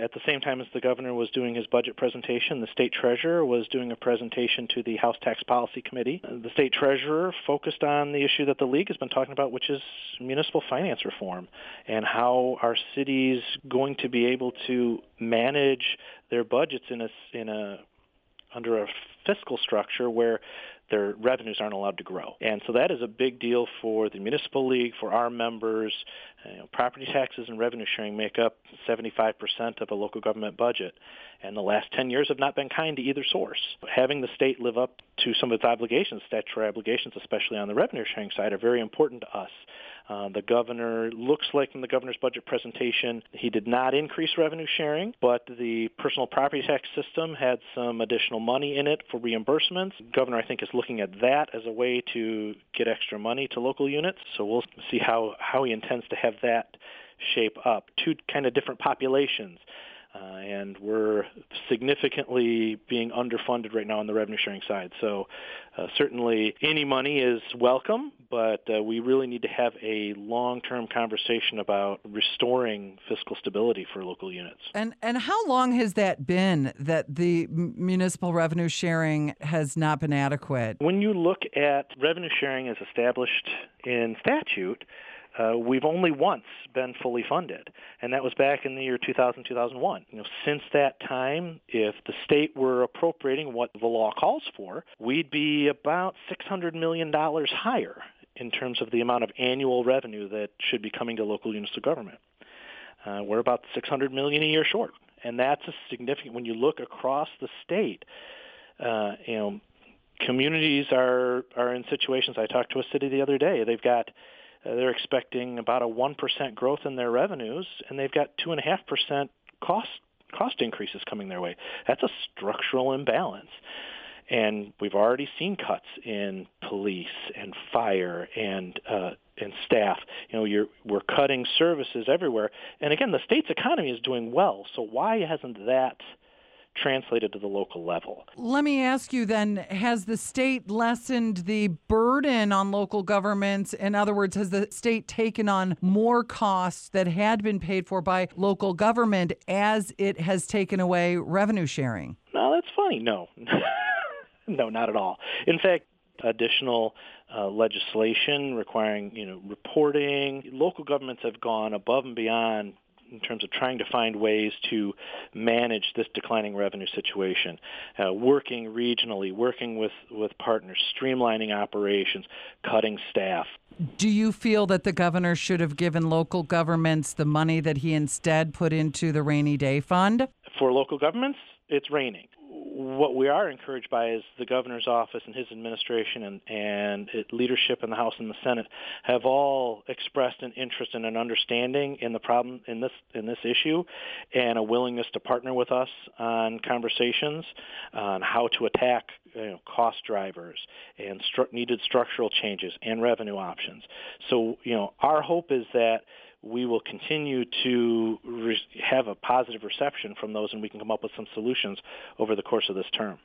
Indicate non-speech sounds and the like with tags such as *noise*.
At the same time as the governor was doing his budget presentation, the state treasurer was doing a presentation to the House Tax Policy Committee. The state treasurer focused on the issue that the league has been talking about, which is municipal finance reform and how our cities going to be able to manage their budgets in a in a under a fiscal structure where their revenues aren't allowed to grow. And so that is a big deal for the municipal league, for our members. You know, property taxes and revenue sharing make up 75% of a local government budget. And the last 10 years have not been kind to either source. Having the state live up to some of its obligations, statutory obligations, especially on the revenue sharing side, are very important to us. Uh, the governor looks like in the governor's budget presentation he did not increase revenue sharing, but the personal property tax system had some additional money in it for reimbursements. Governor, I think, is looking at that as a way to get extra money to local units. So we'll see how, how he intends to have that shape up. Two kind of different populations. Uh, and we're significantly being underfunded right now on the revenue sharing side. So uh, certainly any money is welcome, but uh, we really need to have a long-term conversation about restoring fiscal stability for local units. And and how long has that been that the municipal revenue sharing has not been adequate? When you look at revenue sharing as established in statute, uh, we've only once been fully funded, and that was back in the year 2000, 2001. You know, since that time, if the state were appropriating what the law calls for, we'd be about $600 million higher in terms of the amount of annual revenue that should be coming to local units of government. Uh, we're about 600 million a year short, and that's a significant. When you look across the state, uh, you know, communities are are in situations. I talked to a city the other day. They've got uh, they're expecting about a 1% growth in their revenues, and they've got 2.5% cost cost increases coming their way. That's a structural imbalance. And we've already seen cuts in police and fire and uh, and staff. You know, you're, we're cutting services everywhere. And again, the state's economy is doing well. So why hasn't that translated to the local level. Let me ask you then has the state lessened the burden on local governments? In other words, has the state taken on more costs that had been paid for by local government as it has taken away revenue sharing? No, that's funny. No. *laughs* no, not at all. In fact, additional uh, legislation requiring you know reporting. Local governments have gone above and beyond in terms of trying to find ways to manage this declining revenue situation, uh, working regionally, working with, with partners, streamlining operations, cutting staff. Do you feel that the governor should have given local governments the money that he instead put into the rainy day fund? For local governments, it's raining what we are encouraged by is the governor's office and his administration and, and leadership in the House and the Senate have all expressed an interest and an understanding in the problem in this in this issue, and a willingness to partner with us on conversations on how to attack you know, cost drivers and stru- needed structural changes and revenue options. So you know our hope is that we will continue to re- have a positive reception from those and we can come up with some solutions over the course of this term.